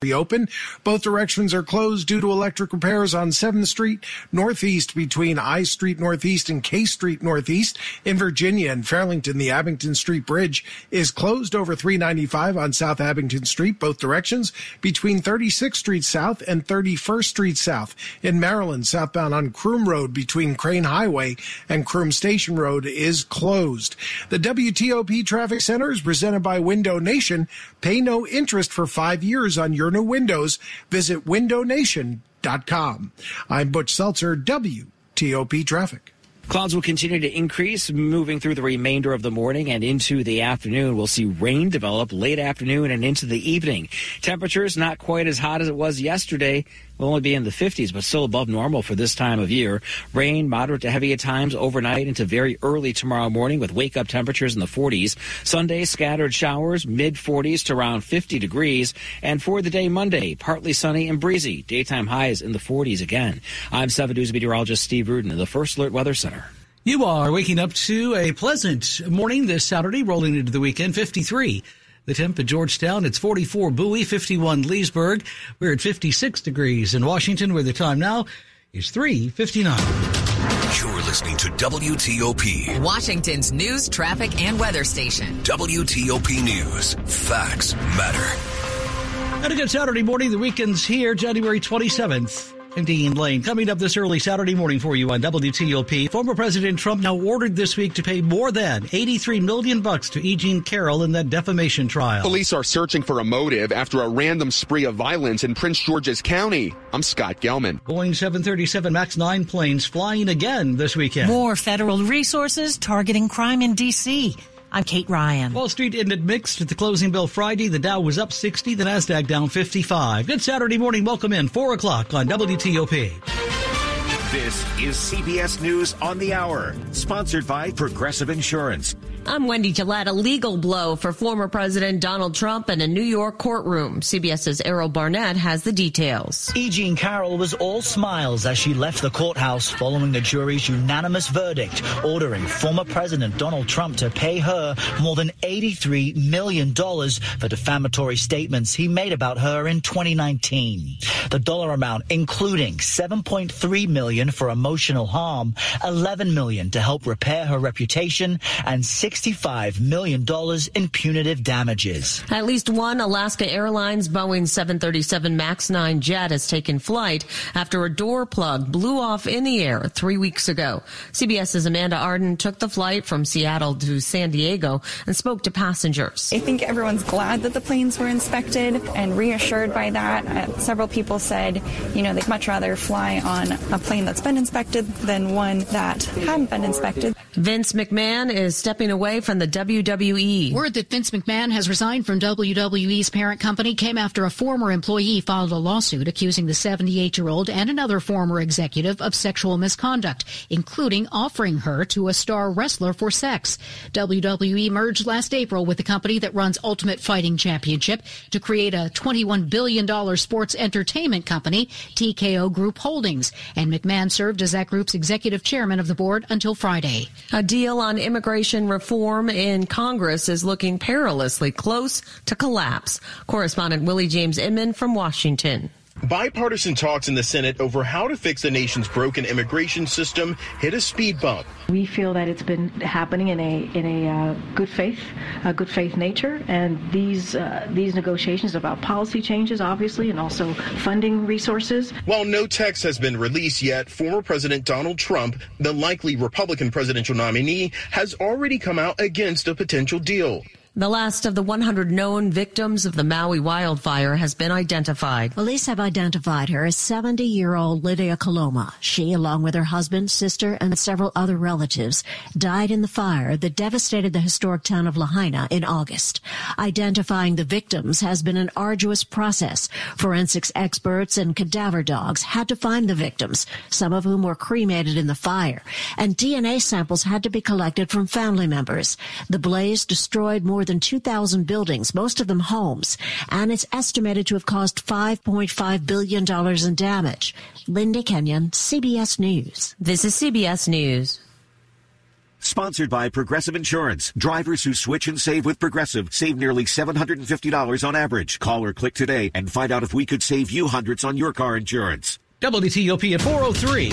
reopen. Both directions are closed due to electric repairs on 7th Street Northeast between I Street Northeast and K Street Northeast. In Virginia and Fairlington, the Abingdon Street Bridge is closed over 395 on South Abingdon Street, both directions between 36th Street South and 31st Street South. In Maryland, southbound on Croom Road between Crane Highway and Croom Station Road is closed. The WTOP Traffic Center is presented by Window Nation. Pay no interest for five years on your your new windows, visit windownation.com. I'm Butch Seltzer, WTOP Traffic. Clouds will continue to increase moving through the remainder of the morning and into the afternoon. We'll see rain develop late afternoon and into the evening. Temperatures not quite as hot as it was yesterday. Will only be in the 50s, but still above normal for this time of year. Rain moderate to heavy at times overnight into very early tomorrow morning with wake up temperatures in the 40s. Sunday, scattered showers, mid 40s to around 50 degrees. And for the day Monday, partly sunny and breezy. Daytime highs in the 40s again. I'm 7 News meteorologist Steve Rudin in the First Alert Weather Center. You are waking up to a pleasant morning this Saturday, rolling into the weekend, 53. The temp at Georgetown, it's 44 Bowie, 51 Leesburg. We're at 56 degrees in Washington, where the time now is 359. You're listening to WTOP, Washington's news, traffic, and weather station. WTOP News. Facts matter. And a good Saturday morning. The weekend's here, January 27th. I'm Dean Lane. Coming up this early Saturday morning for you on WTOP, former President Trump now ordered this week to pay more than 83 million bucks to E. Jean Carroll in that defamation trial. Police are searching for a motive after a random spree of violence in Prince George's County. I'm Scott Gelman. Boeing 737 MAX 9 planes flying again this weekend. More federal resources targeting crime in D.C. I'm Kate Ryan. Wall Street ended mixed at the closing bell Friday. The Dow was up 60, the Nasdaq down 55. Good Saturday morning. Welcome in 4 o'clock on WTOP. This is CBS News on the Hour, sponsored by Progressive Insurance. I'm Wendy Gillette. A legal blow for former President Donald Trump in a New York courtroom. CBS's Errol Barnett has the details. E. Jean Carroll was all smiles as she left the courthouse following the jury's unanimous verdict ordering former President Donald Trump to pay her more than $83 million for defamatory statements he made about her in 2019. The dollar amount including 7.3 million for emotional harm, 11 million to help repair her reputation, and 6 $65 million in punitive damages. At least one Alaska Airlines Boeing 737 MAX 9 jet has taken flight after a door plug blew off in the air three weeks ago. CBS's Amanda Arden took the flight from Seattle to San Diego and spoke to passengers. I think everyone's glad that the planes were inspected and reassured by that. Uh, several people said, you know, they'd much rather fly on a plane that's been inspected than one that hadn't been inspected. Vince McMahon is stepping away away from the WWE. Word that Vince McMahon has resigned from WWE's parent company came after a former employee filed a lawsuit accusing the 78 year old and another former executive of sexual misconduct, including offering her to a star wrestler for sex. WWE merged last April with the company that runs Ultimate Fighting Championship to create a $21 billion sports entertainment company, TKO Group Holdings, and McMahon served as that group's executive chairman of the board until Friday. A deal on immigration reform reform in Congress is looking perilously close to collapse. Correspondent Willie James Inman from Washington. Bipartisan talks in the Senate over how to fix the nation's broken immigration system hit a speed bump. We feel that it's been happening in a in a uh, good faith, a good faith nature, and these uh, these negotiations about policy changes, obviously, and also funding resources. While no text has been released yet, former President Donald Trump, the likely Republican presidential nominee, has already come out against a potential deal. The last of the 100 known victims of the Maui wildfire has been identified. Police have identified her as 70 year old Lydia Coloma. She, along with her husband, sister, and several other relatives, died in the fire that devastated the historic town of Lahaina in August. Identifying the victims has been an arduous process. Forensics experts and cadaver dogs had to find the victims, some of whom were cremated in the fire, and DNA samples had to be collected from family members. The blaze destroyed more than 2,000 buildings, most of them homes, and it's estimated to have caused $5.5 billion in damage. Linda Kenyon, CBS News. This is CBS News. Sponsored by Progressive Insurance. Drivers who switch and save with Progressive save nearly $750 on average. Call or click today and find out if we could save you hundreds on your car insurance. WTOP at 403.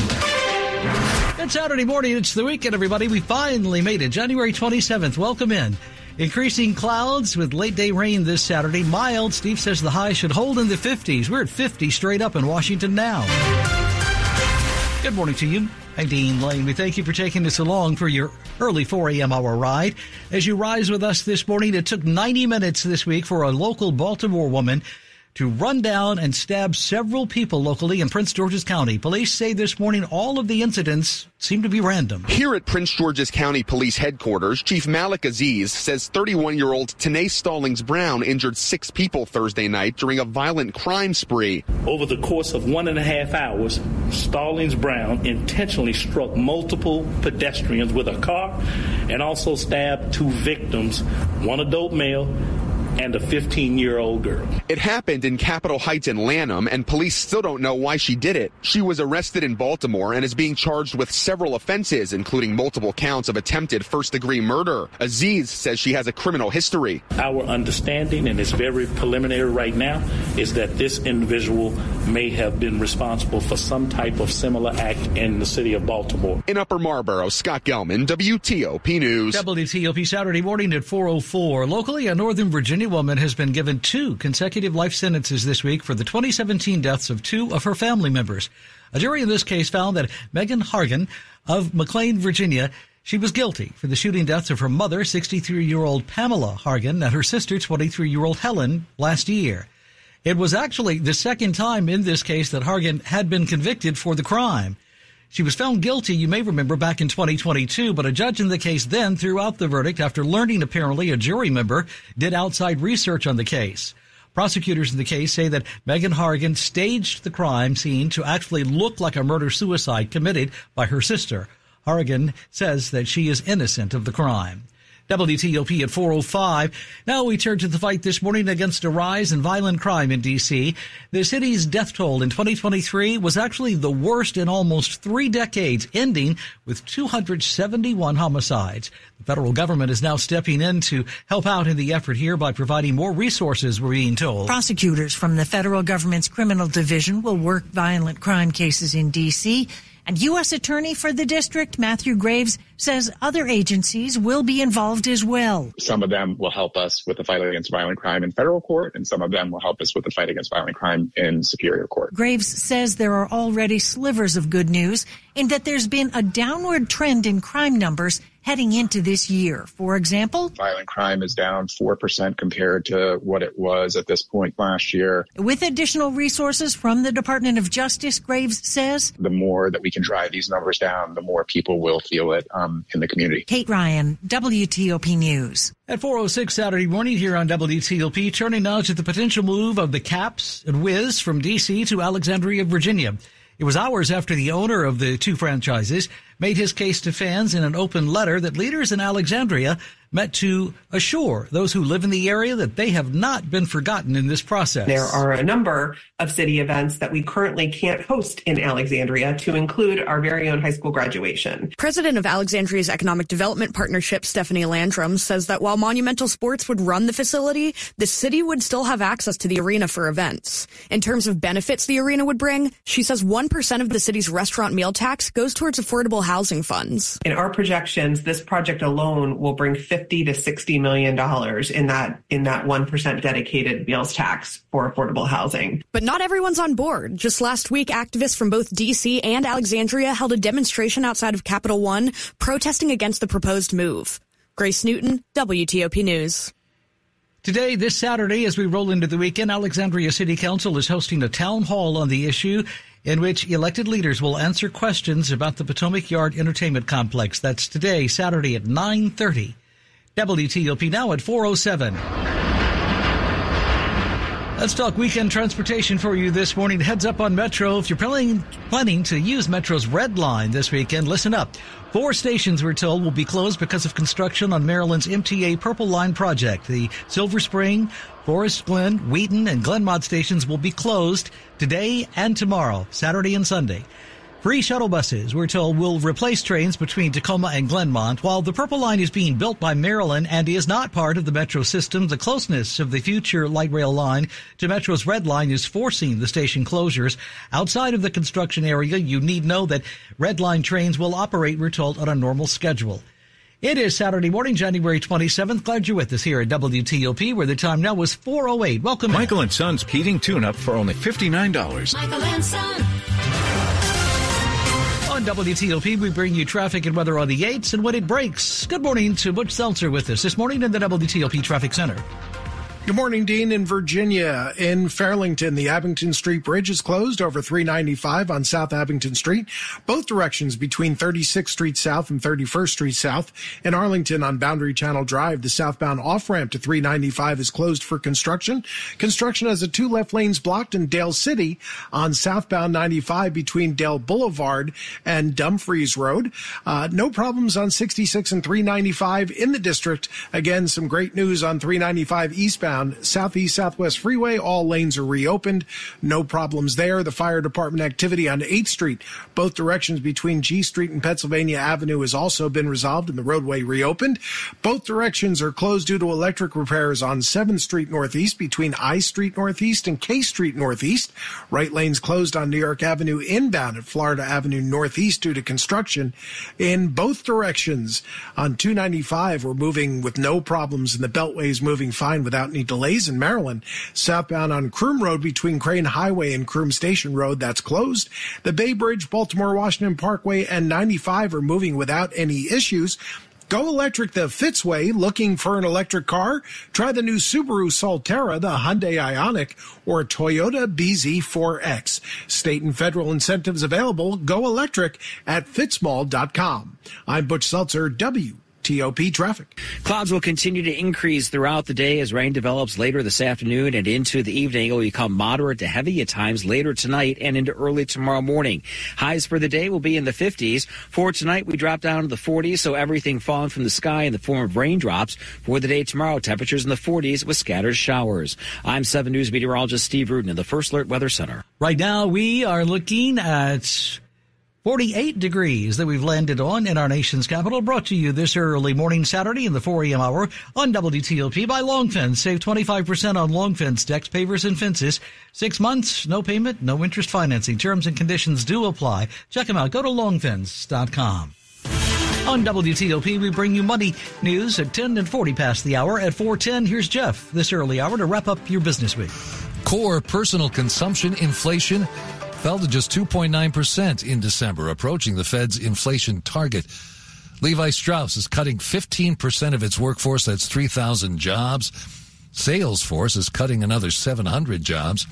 It's Saturday morning. It's the weekend, everybody. We finally made it. January 27th. Welcome in. Increasing clouds with late day rain this Saturday. Mild. Steve says the high should hold in the 50s. We're at 50 straight up in Washington now. Good morning to you. I'm Dean Lane. We thank you for taking us along for your early 4 a.m. hour ride. As you rise with us this morning, it took 90 minutes this week for a local Baltimore woman to run down and stab several people locally in Prince George's County. Police say this morning all of the incidents seem to be random. Here at Prince George's County Police Headquarters, Chief Malik Aziz says 31 year old Tanae Stallings Brown injured six people Thursday night during a violent crime spree. Over the course of one and a half hours, Stallings Brown intentionally struck multiple pedestrians with a car and also stabbed two victims, one adult male and a 15 year old girl. It happened in Capitol Heights in Lanham, and police still don't know why she did it. She was arrested in Baltimore and is being charged with several offenses, including multiple counts of attempted first degree murder. Aziz says she has a criminal history. Our understanding, and it's very preliminary right now, is that this individual may have been responsible for some type of similar act in the city of Baltimore. In Upper Marlboro, Scott Gelman, WTOP News. WTOP Saturday morning at 404. Locally, a Northern Virginia woman has been given two consecutive life sentences this week for the 2017 deaths of two of her family members. A jury in this case found that Megan Hargan of McLean, Virginia, she was guilty for the shooting deaths of her mother, 63-year-old Pamela Hargan, and her sister, 23-year-old Helen, last year. It was actually the second time in this case that Hargan had been convicted for the crime. She was found guilty, you may remember, back in 2022, but a judge in the case then threw out the verdict after learning apparently a jury member did outside research on the case. Prosecutors in the case say that Megan Hargan staged the crime scene to actually look like a murder suicide committed by her sister. Hargan says that she is innocent of the crime. WTOP at 405. Now we turn to the fight this morning against a rise in violent crime in D.C. The city's death toll in 2023 was actually the worst in almost three decades, ending with 271 homicides. The federal government is now stepping in to help out in the effort here by providing more resources, we're being told. Prosecutors from the federal government's criminal division will work violent crime cases in D.C. And U.S. Attorney for the district, Matthew Graves, says other agencies will be involved as well. Some of them will help us with the fight against violent crime in federal court, and some of them will help us with the fight against violent crime in superior court. Graves says there are already slivers of good news in that there's been a downward trend in crime numbers heading into this year. For example, violent crime is down 4% compared to what it was at this point last year. With additional resources from the Department of Justice, Graves says, the more that we can drive these numbers down, the more people will feel it um, in the community. Kate Ryan, WTOP News. At 406 Saturday morning here on WTOP, turning now to the potential move of the Caps and Wiz from D.C. to Alexandria, Virginia. It was hours after the owner of the two franchises made his case to fans in an open letter that leaders in Alexandria met to assure those who live in the area that they have not been forgotten in this process. There are a number of city events that we currently can't host in Alexandria, to include our very own high school graduation. President of Alexandria's Economic Development Partnership, Stephanie Landrum, says that while Monumental Sports would run the facility, the city would still have access to the arena for events. In terms of benefits the arena would bring, she says 1% of the city's restaurant meal tax goes towards affordable housing funds. In our projections, this project alone will bring 50 to 60 million dollars in that in that 1% dedicated meals tax for affordable housing. But not everyone's on board. Just last week, activists from both DC and Alexandria held a demonstration outside of Capital One protesting against the proposed move. Grace Newton, WTOP News. Today, this Saturday, as we roll into the weekend, Alexandria City Council is hosting a town hall on the issue in which elected leaders will answer questions about the Potomac Yard Entertainment Complex. That's today, Saturday at 9.30. WTOP now at 407. Let's talk weekend transportation for you this morning. Heads up on Metro. If you're planning, planning to use Metro's Red Line this weekend, listen up. Four stations, we're told, will be closed because of construction on Maryland's MTA Purple Line project. The Silver Spring, Forest Glen, Wheaton, and Glenmont stations will be closed today and tomorrow, Saturday and Sunday. Free shuttle buses, we're told, will replace trains between Tacoma and Glenmont. While the Purple Line is being built by Maryland and is not part of the Metro system, the closeness of the future light rail line to Metro's Red Line is forcing the station closures. Outside of the construction area, you need know that Red Line trains will operate, we're told, on a normal schedule. It is Saturday morning, January 27th. Glad you're with us here at WTOP, where the time now is 4.08. Welcome Michael and Son's heating tune-up for only $59. Michael and Son. On WTOP, we bring you traffic and weather on the 8s and when it breaks. Good morning to Butch Seltzer with us this morning in the WTOP Traffic Center. Good morning, Dean. In Virginia, in Fairlington, the Abingdon Street Bridge is closed over 395 on South Abingdon Street, both directions between 36th Street South and 31st Street South. In Arlington on Boundary Channel Drive, the southbound off ramp to 395 is closed for construction. Construction has the two left lanes blocked in Dale City on southbound 95 between Dale Boulevard and Dumfries Road. Uh, no problems on 66 and 395 in the district. Again, some great news on 395 eastbound southeast southwest freeway. All lanes are reopened. No problems there. The fire department activity on 8th Street, both directions between G Street and Pennsylvania Avenue has also been resolved and the roadway reopened. Both directions are closed due to electric repairs on 7th Street Northeast between I Street Northeast and K Street Northeast. Right lanes closed on New York Avenue inbound at Florida Avenue Northeast due to construction in both directions. On 295, we're moving with no problems and the Beltway is moving fine without any delays in Maryland. Southbound on Croom Road between Crane Highway and Croom Station Road, that's closed. The Bay Bridge, Baltimore Washington Parkway, and 95 are moving without any issues. Go electric the Fitzway. Looking for an electric car? Try the new Subaru Solterra, the Hyundai Ioniq, or Toyota BZ4X. State and federal incentives available. Go electric at fitzmall.com. I'm Butch Seltzer, W. TOP traffic. Clouds will continue to increase throughout the day as rain develops later this afternoon and into the evening. It will become moderate to heavy at times later tonight and into early tomorrow morning. Highs for the day will be in the 50s. For tonight, we drop down to the 40s, so everything falling from the sky in the form of raindrops. For the day tomorrow, temperatures in the 40s with scattered showers. I'm 7 News meteorologist Steve Rudin in the First Alert Weather Center. Right now, we are looking at 48 degrees that we've landed on in our nation's capital. Brought to you this early morning Saturday in the 4 a.m. hour on WTOP by Long Fence. Save 25% on Long Fence decks, pavers, and fences. Six months, no payment, no interest financing. Terms and conditions do apply. Check them out. Go to longfence.com. On WTOP, we bring you money news at 10 and 40 past the hour. At 410, here's Jeff this early hour to wrap up your business week. Core personal consumption inflation fell to just 2.9% in December, approaching the Fed's inflation target. Levi Strauss is cutting 15% of its workforce. That's 3,000 jobs. Salesforce is cutting another 700 jobs.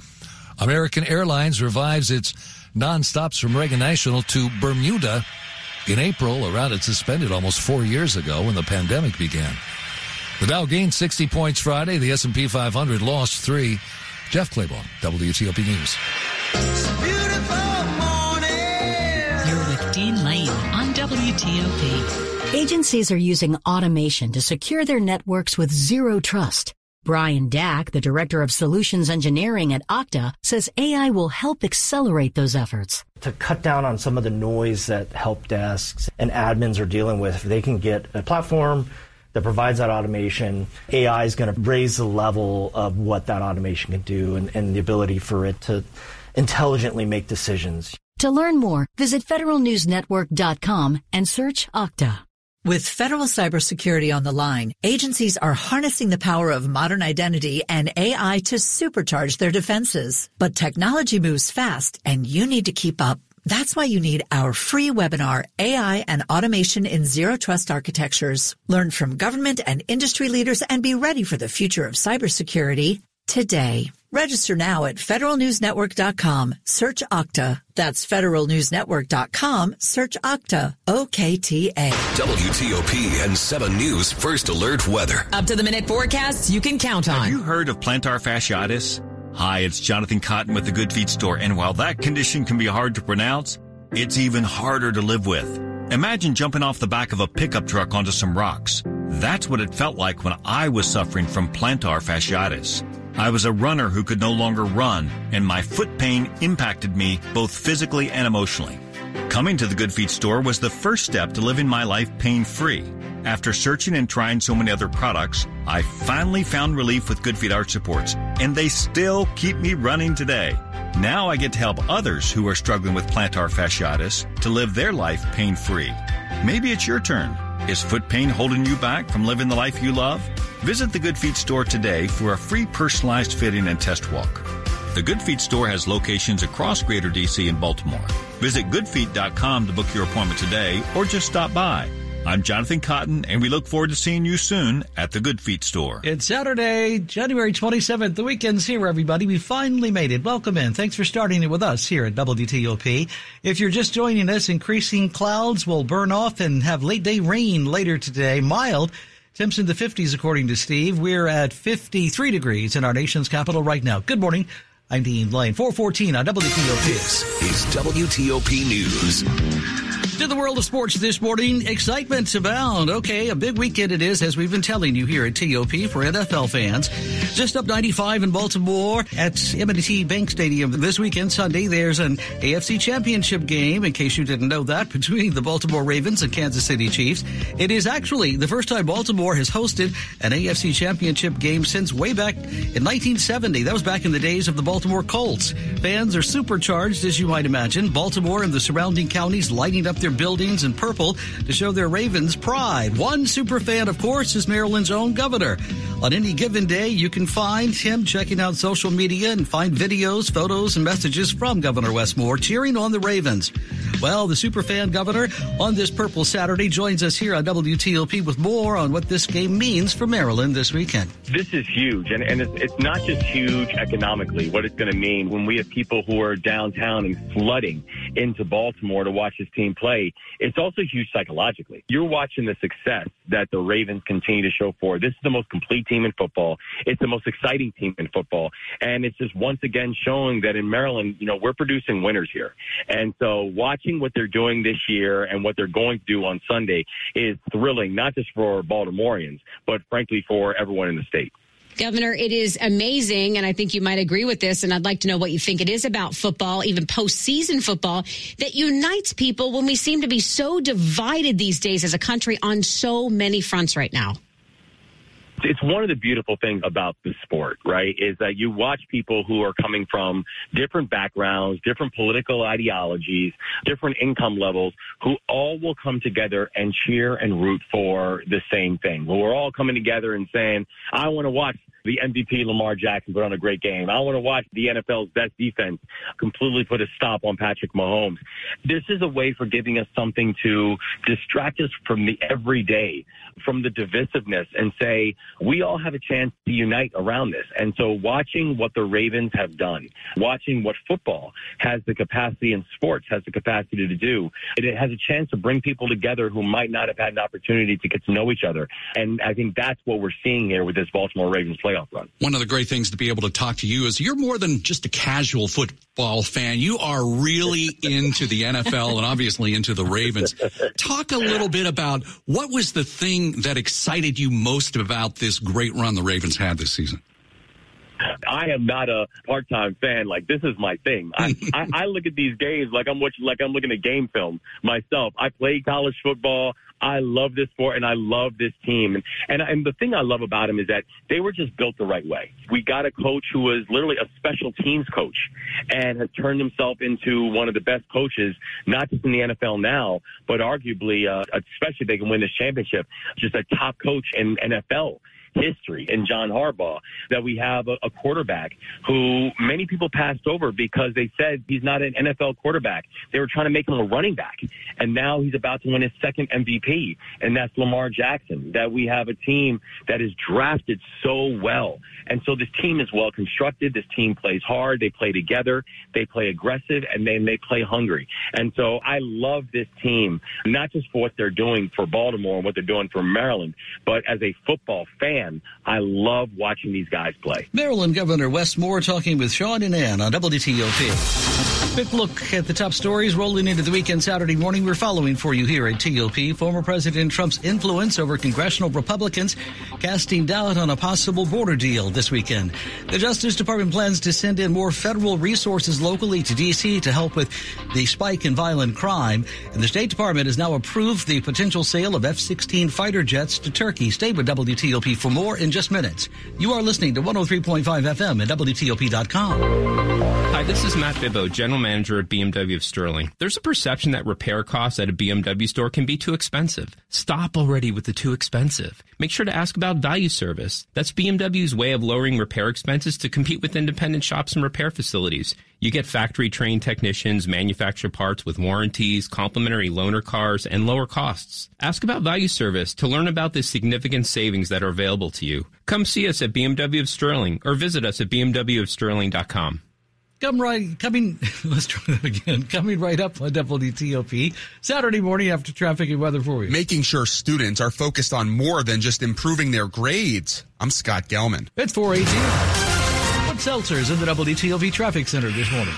American Airlines revives its nonstops from Reagan National to Bermuda in April, a route it suspended almost four years ago when the pandemic began. The Dow gained 60 points Friday. The S&P 500 lost three. Jeff Clabaugh, WTOP News. You're with Dean Lane on WTOP. Agencies are using automation to secure their networks with zero trust. Brian Dack, the director of solutions engineering at Okta, says AI will help accelerate those efforts. To cut down on some of the noise that help desks and admins are dealing with, if they can get a platform that provides that automation, AI is going to raise the level of what that automation can do and, and the ability for it to intelligently make decisions. To learn more, visit federalnewsnetwork.com and search Okta. With federal cybersecurity on the line, agencies are harnessing the power of modern identity and AI to supercharge their defenses. But technology moves fast and you need to keep up. That's why you need our free webinar, AI and Automation in Zero Trust Architectures. Learn from government and industry leaders and be ready for the future of cybersecurity today. Register now at federalnewsnetwork.com. Search Okta. That's federalnewsnetwork.com. Search Okta. O-K-T-A. WTOP and 7 News First Alert Weather. Up to the minute forecasts you can count on. Have you heard of plantar fasciitis? Hi, it's Jonathan Cotton with the Good Feet store, and while that condition can be hard to pronounce, it's even harder to live with. Imagine jumping off the back of a pickup truck onto some rocks. That's what it felt like when I was suffering from plantar fasciitis. I was a runner who could no longer run, and my foot pain impacted me both physically and emotionally. Coming to the Good Feet store was the first step to living my life pain free. After searching and trying so many other products, I finally found relief with Good Feet Arch Supports, and they still keep me running today. Now I get to help others who are struggling with plantar fasciitis to live their life pain free. Maybe it's your turn. Is foot pain holding you back from living the life you love? Visit the Good Feet store today for a free personalized fitting and test walk. The Good Feet store has locations across Greater DC and Baltimore. Visit goodfeet.com to book your appointment today or just stop by. I'm Jonathan Cotton, and we look forward to seeing you soon at the Good Feet store. It's Saturday, January 27th. The weekend's here, everybody. We finally made it. Welcome in. Thanks for starting it with us here at WTOP. If you're just joining us, increasing clouds will burn off and have late day rain later today. Mild. Temps in the 50s, according to Steve. We're at 53 degrees in our nation's capital right now. Good morning. I'm Dean Lane. 414 on WTOP. This is WTOP News. To the world of sports this morning, excitement abound. Okay, a big weekend it is, as we've been telling you here at TOP for NFL fans. Just up 95 in Baltimore at M&T Bank Stadium this weekend, Sunday. There's an AFC Championship game, in case you didn't know that, between the Baltimore Ravens and Kansas City Chiefs. It is actually the first time Baltimore has hosted an AFC Championship game since way back in 1970. That was back in the days of the Baltimore Colts. Fans are supercharged, as you might imagine. Baltimore and the surrounding counties lighting up their buildings in purple to show their Ravens pride. One super fan, of course, is Maryland's own governor. On any given day, you can find him checking out social media and find videos, photos, and messages from Governor Wes Moore cheering on the Ravens. Well, the superfan governor on this Purple Saturday joins us here on WTOP with more on what this game means for Maryland this weekend. This is huge, and, and it's, it's not just huge economically, what it's going to mean when we have people who are downtown and flooding into Baltimore to watch this team play. It's also huge psychologically. You're watching the success that the Ravens continue to show for. This is the most complete team in football. It's the most exciting team in football. And it's just once again showing that in Maryland, you know, we're producing winners here. And so watching what they're doing this year and what they're going to do on Sunday is thrilling, not just for Baltimoreans, but frankly for everyone in the state. Governor, it is amazing, and I think you might agree with this, and I'd like to know what you think it is about football, even postseason football, that unites people when we seem to be so divided these days as a country on so many fronts right now it's one of the beautiful things about the sport, right? Is that you watch people who are coming from different backgrounds, different political ideologies, different income levels, who all will come together and cheer and root for the same thing. We're all coming together and saying, I want to watch the MVP Lamar Jackson put on a great game. I want to watch the NFL's best defense completely put a stop on Patrick Mahomes. This is a way for giving us something to distract us from the everyday, from the divisiveness and say, we all have a chance to unite around this. And so watching what the Ravens have done, watching what football has the capacity and sports has the capacity to do, it has a chance to bring people together who might not have had an opportunity to get to know each other. And I think that's what we're seeing here with this Baltimore Ravens play playoff run. One of the great things to be able to talk to you is you're more than just a casual football fan. You are really into the NFL and obviously into the Ravens. Talk a little bit about what was the thing that excited you most about this great run the Ravens had this season? I am not a part-time fan. Like this is my thing. I, I, I look at these games like I'm watching, like I'm looking at game film myself. I played college football. I love this sport and I love this team. And, and, and the thing I love about him is that they were just built the right way. We got a coach who was literally a special teams coach and has turned himself into one of the best coaches, not just in the NFL now, but arguably, uh, especially if they can win this championship, just a top coach in NFL history in John Harbaugh that we have a, a quarterback who many people passed over because they said he's not an NFL quarterback. They were trying to make him a running back. And now he's about to win his second MVP, and that's Lamar Jackson. That we have a team that is drafted so well. And so this team is well constructed. This team plays hard. They play together. They play aggressive and then they play hungry. And so I love this team, not just for what they're doing for Baltimore and what they're doing for Maryland, but as a football fan, I love watching these guys play. Maryland Governor Wes Moore talking with Sean and Ann on WTOP. Quick look at the top stories rolling into the weekend Saturday morning. We're following for you here at TOP. Former President Trump's influence over congressional Republicans casting doubt on a possible border deal this weekend. The Justice Department plans to send in more federal resources locally to D.C. to help with the spike in violent crime. And the State Department has now approved the potential sale of F-16 fighter jets to Turkey. Stay with WTOP for more in just minutes. You are listening to 103.5 FM at WTOP.com. Hi, this is Matt Bibbo, General Manager at BMW of Sterling. There's a perception that repair costs at a BMW store can be too expensive. Stop already with the too expensive. Make sure to ask about value service. That's BMW's way of lowering repair expenses to compete with independent shops and repair facilities. You get factory trained technicians, manufacture parts with warranties, complimentary loaner cars, and lower costs. Ask about value service to learn about the significant savings that are available to you. Come see us at BMW of Sterling or visit us at bmwofsterling.com. Come right, coming, let's try that again. Coming right up on WTOP, Saturday morning after traffic and weather for you. Making sure students are focused on more than just improving their grades. I'm Scott Gelman. It's 418. What seltzers in the WTOP traffic center this morning?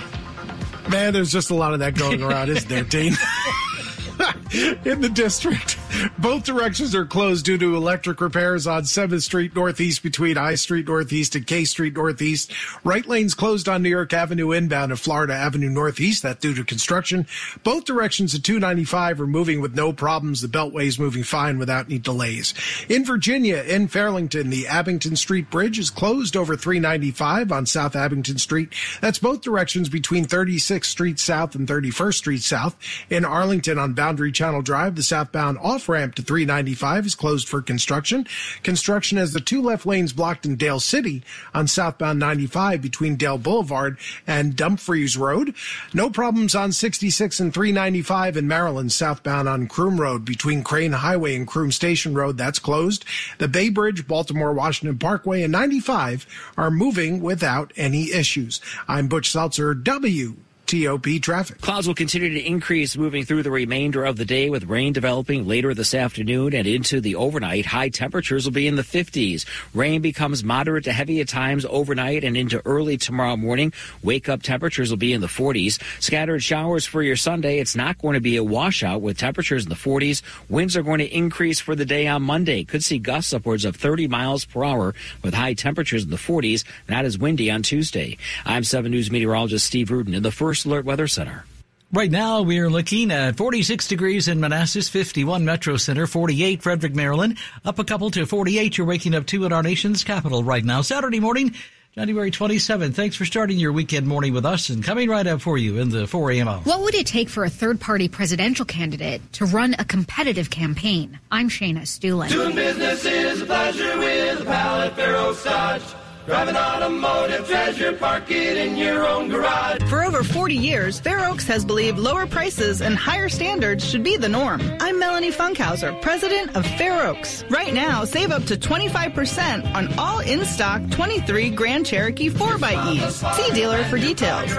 Man, there's just a lot of that going around, isn't there, Dean? in the district. Both directions are closed due to electric repairs on 7th Street Northeast between I Street Northeast and K Street Northeast. Right lanes closed on New York Avenue inbound and Florida Avenue Northeast. That due to construction. Both directions of 295 are moving with no problems. The Beltway is moving fine without any delays. In Virginia, in Fairlington, the Abingdon Street Bridge is closed over 395 on South Abingdon Street. That's both directions between 36th Street South and 31st Street South. In Arlington on Boundary Channel Drive, the southbound off ramp to 395 is closed for construction. Construction has the two left lanes blocked in Dale City on southbound 95 between Dale Boulevard and Dumfries Road. No problems on 66 and 395 in Maryland, southbound on Croom Road between Crane Highway and Croom Station Road. That's closed. The Bay Bridge, Baltimore Washington Parkway, and 95 are moving without any issues. I'm Butch Seltzer, W. TOP traffic. Clouds will continue to increase moving through the remainder of the day with rain developing later this afternoon and into the overnight. High temperatures will be in the 50s. Rain becomes moderate to heavy at times overnight and into early tomorrow morning. Wake up temperatures will be in the 40s. Scattered showers for your Sunday. It's not going to be a washout with temperatures in the 40s. Winds are going to increase for the day on Monday. Could see gusts upwards of 30 miles per hour with high temperatures in the 40s. Not as windy on Tuesday. I'm 7 News meteorologist Steve Rudin in the first First Alert Weather Center. Right now, we are looking at 46 degrees in Manassas, 51 Metro Center, 48 Frederick, Maryland, up a couple to 48. You're waking up to in our nation's capital right now. Saturday morning, January 27. Thanks for starting your weekend morning with us and coming right up for you in the 4 a.m. hour. What would it take for a third party presidential candidate to run a competitive campaign? I'm Shayna Estulin. Doing business is a pleasure with a pal at Fair Oaks Dodge. Drive an automotive treasure, park it in your own garage. For over 40 years, Fair Oaks has believed lower prices and higher standards should be the norm. I'm Melanie Funkhauser, president of Fair Oaks. Right now, save up to 25% on all in stock 23 Grand Cherokee 4xEs. See dealer for details.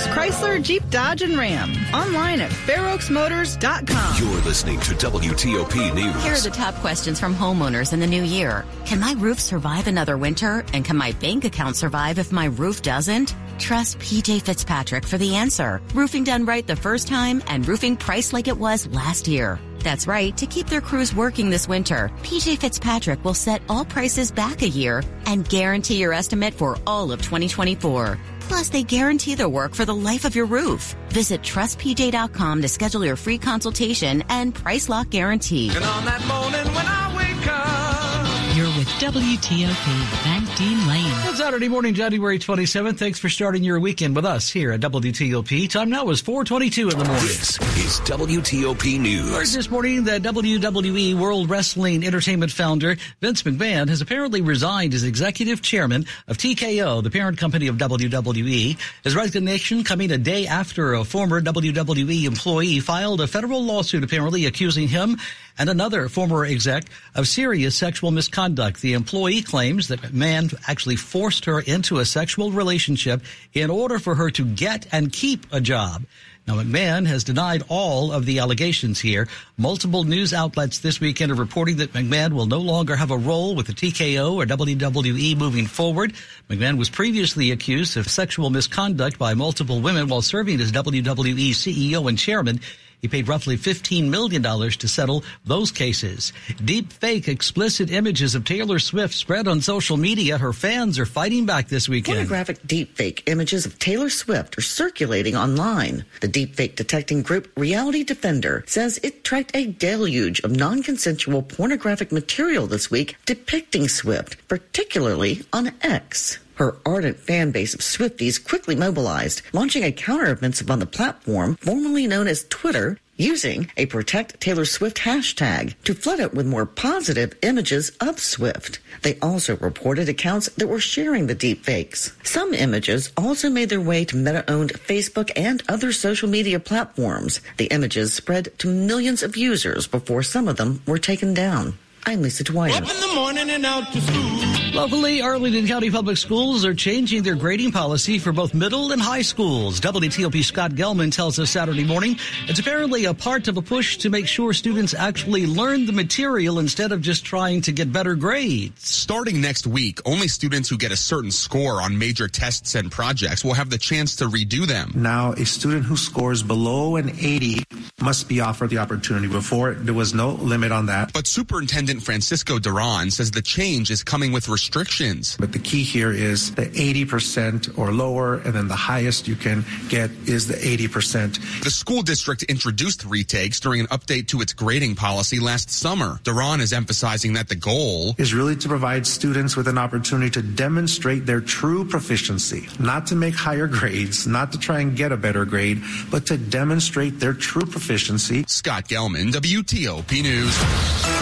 Fair Oaks Chrysler, Jeep, Dodge, and Ram. Online at fairoaksmotors.com. You're listening to WTOP News. Here are the top questions from homeowners in the new year. Can my roof survive another winter? And can my bank account survive if my roof doesn't? Trust PJ Fitzpatrick for the answer. Roofing done right the first time and roofing priced like it was last year. That's right. To keep their crews working this winter, PJ Fitzpatrick will set all prices back a year and guarantee your estimate for all of 2024. Plus, they guarantee their work for the life of your roof. Visit trustpj.com to schedule your free consultation and price lock guarantee. And on that morning when I wake up, You're with WTOP. Thank Dean Lane. It's Saturday morning, January 27th. Thanks for starting your weekend with us here at WTOP. Time now is 422 in the morning. This is WTOP Heard News. this morning that WWE World Wrestling Entertainment founder Vince McMahon has apparently resigned as executive chairman of TKO, the parent company of WWE. His resignation coming a day after a former WWE employee filed a federal lawsuit apparently accusing him and another former exec of serious sexual misconduct. The employee claims that McMahon McMahon actually forced her into a sexual relationship in order for her to get and keep a job. Now, McMahon has denied all of the allegations here. Multiple news outlets this weekend are reporting that McMahon will no longer have a role with the TKO or WWE moving forward. McMahon was previously accused of sexual misconduct by multiple women while serving as WWE CEO and chairman. He paid roughly $15 million to settle those cases. Deep fake explicit images of Taylor Swift spread on social media. Her fans are fighting back this weekend. Pornographic deepfake images of Taylor Swift are circulating online. The deepfake detecting group Reality Defender says it tracked a deluge of non-consensual pornographic material this week depicting Swift, particularly on X. Her ardent fan base of Swifties quickly mobilized, launching a counteroffensive on the platform formerly known as Twitter, using a Protect Taylor Swift hashtag to flood it with more positive images of Swift. They also reported accounts that were sharing the deepfakes. Some images also made their way to Meta-owned Facebook and other social media platforms. The images spread to millions of users before some of them were taken down. I'm Lisa Dwyer. Up in the morning and out to school. Locally, Arlington County Public Schools are changing their grading policy for both middle and high schools. WTOP Scott Gelman tells us Saturday morning it's apparently a part of a push to make sure students actually learn the material instead of just trying to get better grades. Starting next week, only students who get a certain score on major tests and projects will have the chance to redo them. Now, a student who scores below an 80 must be offered the opportunity. Before, there was no limit on that. But Superintendent Francisco Duran says the change is coming with restrictions. But the key here is the 80% or lower, and then the highest you can get is the 80%. The school district introduced retakes during an update to its grading policy last summer. Duran is emphasizing that the goal is really to provide students with an opportunity to demonstrate their true proficiency, not to make higher grades, not to try and get a better grade, but to demonstrate their true proficiency. Scott Gelman, WTOP News.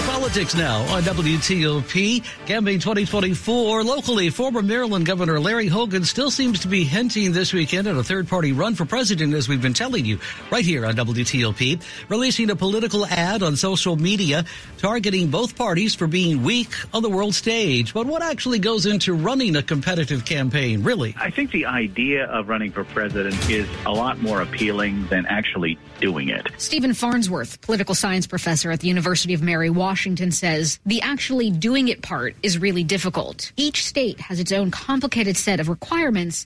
Politics now on WTOP. Campaign 2024. Locally, former Maryland Governor Larry Hogan still seems to be hinting this weekend at a third party run for president, as we've been telling you right here on WTOP. Releasing a political ad on social media targeting both parties for being weak on the world stage. But what actually goes into running a competitive campaign, really? I think the idea of running for president is a lot more appealing than actually doing it. Stephen Farnsworth, political science professor at the University of Mary Washington, says the actually doing it part is really difficult. Each state has its own complicated set of requirements